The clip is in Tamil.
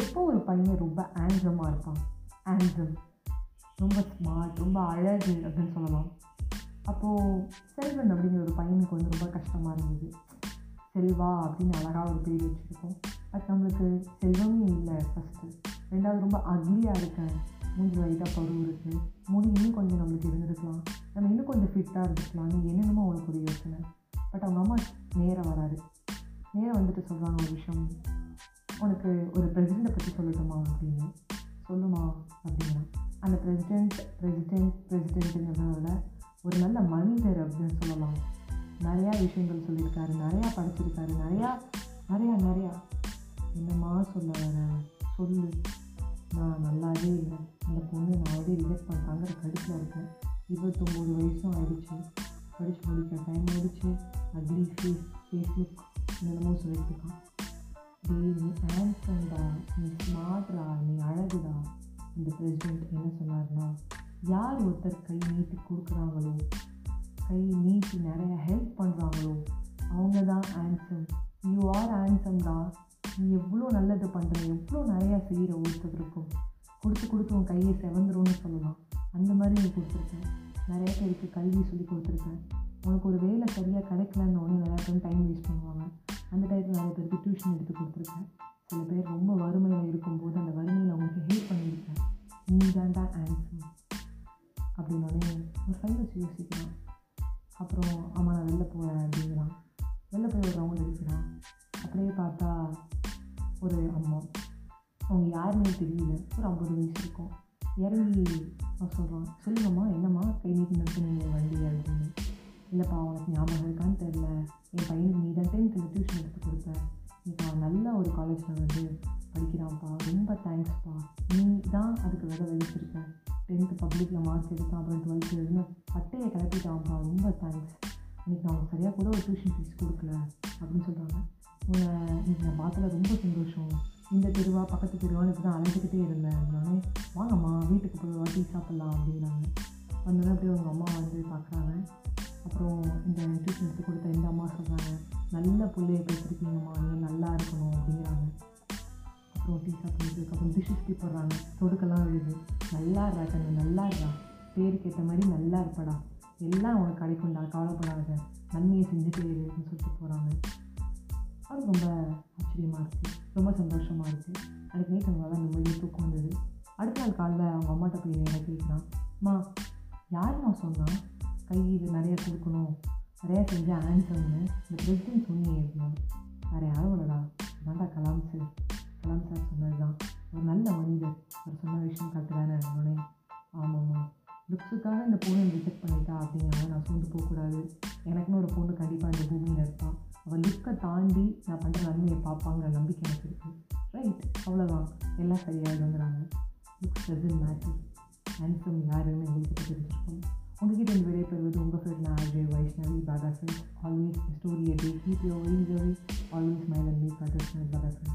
எப்போ ஒரு பையன் ரொம்ப ஆன்சமாக இருப்பான்? ஆன்சம் ரொம்ப ஸ்மார்ட் ரொம்ப அழகு அப்படின்னு சொல்லலாம். அப்போது செல்வன் அப்படிங்கிற ஒரு பையனுக்கு வந்து ரொம்ப கஷ்டமாக இருந்தது. செல்வா அப்படின்னு அழகாக ஒரு பேர் வச்சுருக்கோம். பட் நம்மளுக்கு செல்வமே இல்லை ஃபஸ்ட்டு ரெண்டாவது ரொம்ப அக்லியாக இருக்கேன் மூஞ்சி வயதாக பருவம் இருக்குது முடி இன்னும் கொஞ்சம் நம்மளுக்கு இருந்திருக்கலாம். நம்ம இன்னும் கொஞ்சம் ஃபிட்டாக இருந்துக்கலாம்னு என்னென்னமோ அவனுக்கு ஒரு யோசனை. பட் அவங்க அம்மா நேராக வராது. நேராக வந்துட்டு சொல்கிறாங்க ஒரு விஷயம். உனக்கு ஒரு பிரசிடெண்ட்டை பற்றி சொல்லட்டுமா அப்படின்னு? சொல்லுமா அப்படின்னா அந்த பிரசிடெண்ட் பிரசிடெண்ட் பிரசிடெண்ட்டுங்கிறத ஒரு நல்ல மனிதர் அப்படின்னு சொல்லலாம். நிறையா விஷயங்கள் சொல்லியிருக்காரு நிறையா படிச்சிருக்காரு நிறையா நிறையா நிறையா. என்னம்மா சொல்ல வர? சொல்லு. நான் நல்லாவே இல்லை. அந்த பொண்ணு நான் ஆல்ரெடி ரிஜெக்ட் பண்ணிட்டாங்கிற கடுப்பில் இருக்கேன். இருபத்தொம்போது வயசும் ஆயிடுச்சு. படித்து முடிக்க டைம் ஆயிடுச்சு. அக்லி ஃபேஸ் ஃபேஸ் லுக் என்னென்னமோ சொல்லிட்டு இருக்கான் டேய் நீ ஹேண்ட்ஸம்டா நீ ஸ்மார்ட்ரா நீ அழகுடா இந்த பிரசிடெண்ட் என்ன சொன்னார்னா யார் ஒருத்தர் கை நீட்டி கொடுக்குறாங்களோ கை நீட்டி நிறைய ஹெல்ப் பண்ணுறாங்களோ அவங்க தான் ஆன்சம் யூ ஆர் ஆன்சம்டா நீ எவ்வளோ நல்லது பண்ணுற எவ்வளோ நிறையா செய்கிற ஒருத்தருக்கும் கொடுத்து கொடுத்து உன் கையை செவந்துரும்னு சொல்லலாம். அந்த மாதிரி நீ கொடுத்துருக்கேன். நிறைய பேருக்கு கல்வி சொல்லி கொடுத்துருக்கேன். உனக்கு ஒரு வேலை சரியாக கிடைக்கலன்னு உடனே நிறையா பேரும் டைம் வேஸ்ட் பண்ணுவாங்க. அந்த டயத்தில் நிறைய பேருக்கு டியூஷன் எடுத்து கொடுத்துருக்கேன். சில பேர் ரொம்ப வறுமையாக இருக்கும்போது அந்த வறுமையில் அவங்களுக்கு ஹெல்ப் பண்ணியிருக்கேன். நீ தான்டா ஆன்சர் அப்படின்னோடனே ஒரு ஃபைவ் வச்சு யோசிக்கிறான். அப்புறம் ஆமாம் நான் வெளில போகிறேன் அப்படிங்கிறான். வெளில போய் ஒரு ரவுண்ட் அடிக்கிறான். அப்படியே பார்த்தா ஒரு அம்மா. அவங்க யாருமே தெரியல. ஒரு ஐம்பது வயசு இருக்கும். இறங்கி நான் சொல்கிறான் சொல்லுங்கம்மா என்னம்மா? கை நீட்டி நிறுத்துனீங்க வண்டி அப்படின்னு. இல்லைப்பா உனக்கு ஞாபகம் இருக்கான்னு தெரில என் பையனுக்கு நீ தான் டென்த்தில் டியூஷன் எடுத்து கொடுத்த இப்போ அவன் நல்ல ஒரு காலேஜில் வந்து படிக்கிறான்ப்பா ரொம்ப தேங்க்ஸ்ப்பா நீ தான் அதுக்கு வேலை வெளிச்சிருக்க டென்த்து பப்ளிக்கில் மார்க் எடுத்தான் அப்புறம் டுவெல்த்து எழுதின. பட்டையை கிளப்பிட்டான்ப்பா ரொம்ப தேங்க்ஸ் இன்னைக்கு நான் சரியாக கூட ஒரு டியூஷன் ஃபீஸ் கொடுக்கல அப்படின்னு சொல்கிறாங்க உன்னை இன்னைக்கு நான் பார்த்தல ரொம்ப சந்தோஷம். இந்த தெருவா பக்கத்து தெருவான்னு இப்போ தான் அழைச்சிக்கிட்டே இருந்தேன். அப்படின்னே வாங்கம்மா வீட்டுக்கு போய் வாட்டி சாப்பிட்லாம் அப்படின்னாங்க. வந்தோடனே அப்படியே அவங்க அம்மா வந்து பார்க்குறாங்க. அப்புறம் இந்த டியூஷன் எடுத்து கொடுத்த இந்த அம்மா சொல்கிறாங்க நல்ல பிள்ளைய பேசிருக்கீங்கம்மா நீ நல்லா இருக்கணும் அப்படிங்கிறாங்க. அப்புறம் டீ சாப்பிட்றதுக்கு அப்புறம் டிஷ்ஷஸ் டீ போடுறாங்க. தொடுக்கெல்லாம் விழுது நல்லா இருக்கா கண்ணு நல்லா இருக்கா பேருக்கு ஏற்ற மாதிரி நல்லா இருப்படா. எல்லாம் உனக்கு கிடைக்கும்டா கவலைப்படாத. நன்மையை செஞ்சுட்டே இருக்குன்னு சொல்லிட்டு போகிறாங்க அது ரொம்ப ஆச்சரியமாக இருக்குது ரொம்ப சந்தோஷமாக இருக்குது அதுக்கு நேற்று அவங்களால நிம்மதியாக தூக்கம் வந்தது. அடுத்த நாள் காலைல அவங்க அம்மாட்ட போய் நேராக கேட்குறான். அம்மா யாரும்மா சொன்னால் கை இது நிறையா கொடுக்கணும் நிறையா செஞ்ச ஆன்சர்னு இந்த பிரசிடென்ட் சொன்னீங்க அப்படின்னா வேறு யாரும் இல்லைடா. அதான்டா கலாம் சார் கலாம் சார் சொன்னது தான் ஒரு நல்ல மனிதர். அவர் சொன்ன விஷயம் கரெக்டு தானே? உடனே ஆமாம்மா. லுக்ஸுக்காக இந்த பொண்ணை ரிஜெக்ட் பண்ணிட்டா அப்படிங்கிறத நான் சூழ்ந்து போகக்கூடாது. எனக்குன்னு ஒரு பொண்ணு கண்டிப்பாக இந்த பூமியில் இருப்பான் அவள் லுக்கை தாண்டி நான் பண்ணுற நன்மையை பார்ப்பாங்கிற நம்பிக்கை எனக்கு இருக்குது ரைட் அவ்வளோதான் எல்லாம் சரியாயிடுங்கிறாங்க லுக்ஸ் டசன் மேட்டர் ஹேண்ட்ஸம் யாருன்னு உங்களுக்கு उनकी डिलीवरी पर भी तुमको फिर ना गए वैष्णवी बाबा सिंह ऑलवेज स्टोरी है देखी प्योरी जो भी ऑलवेज माई लंबी फादर बाबा सिंह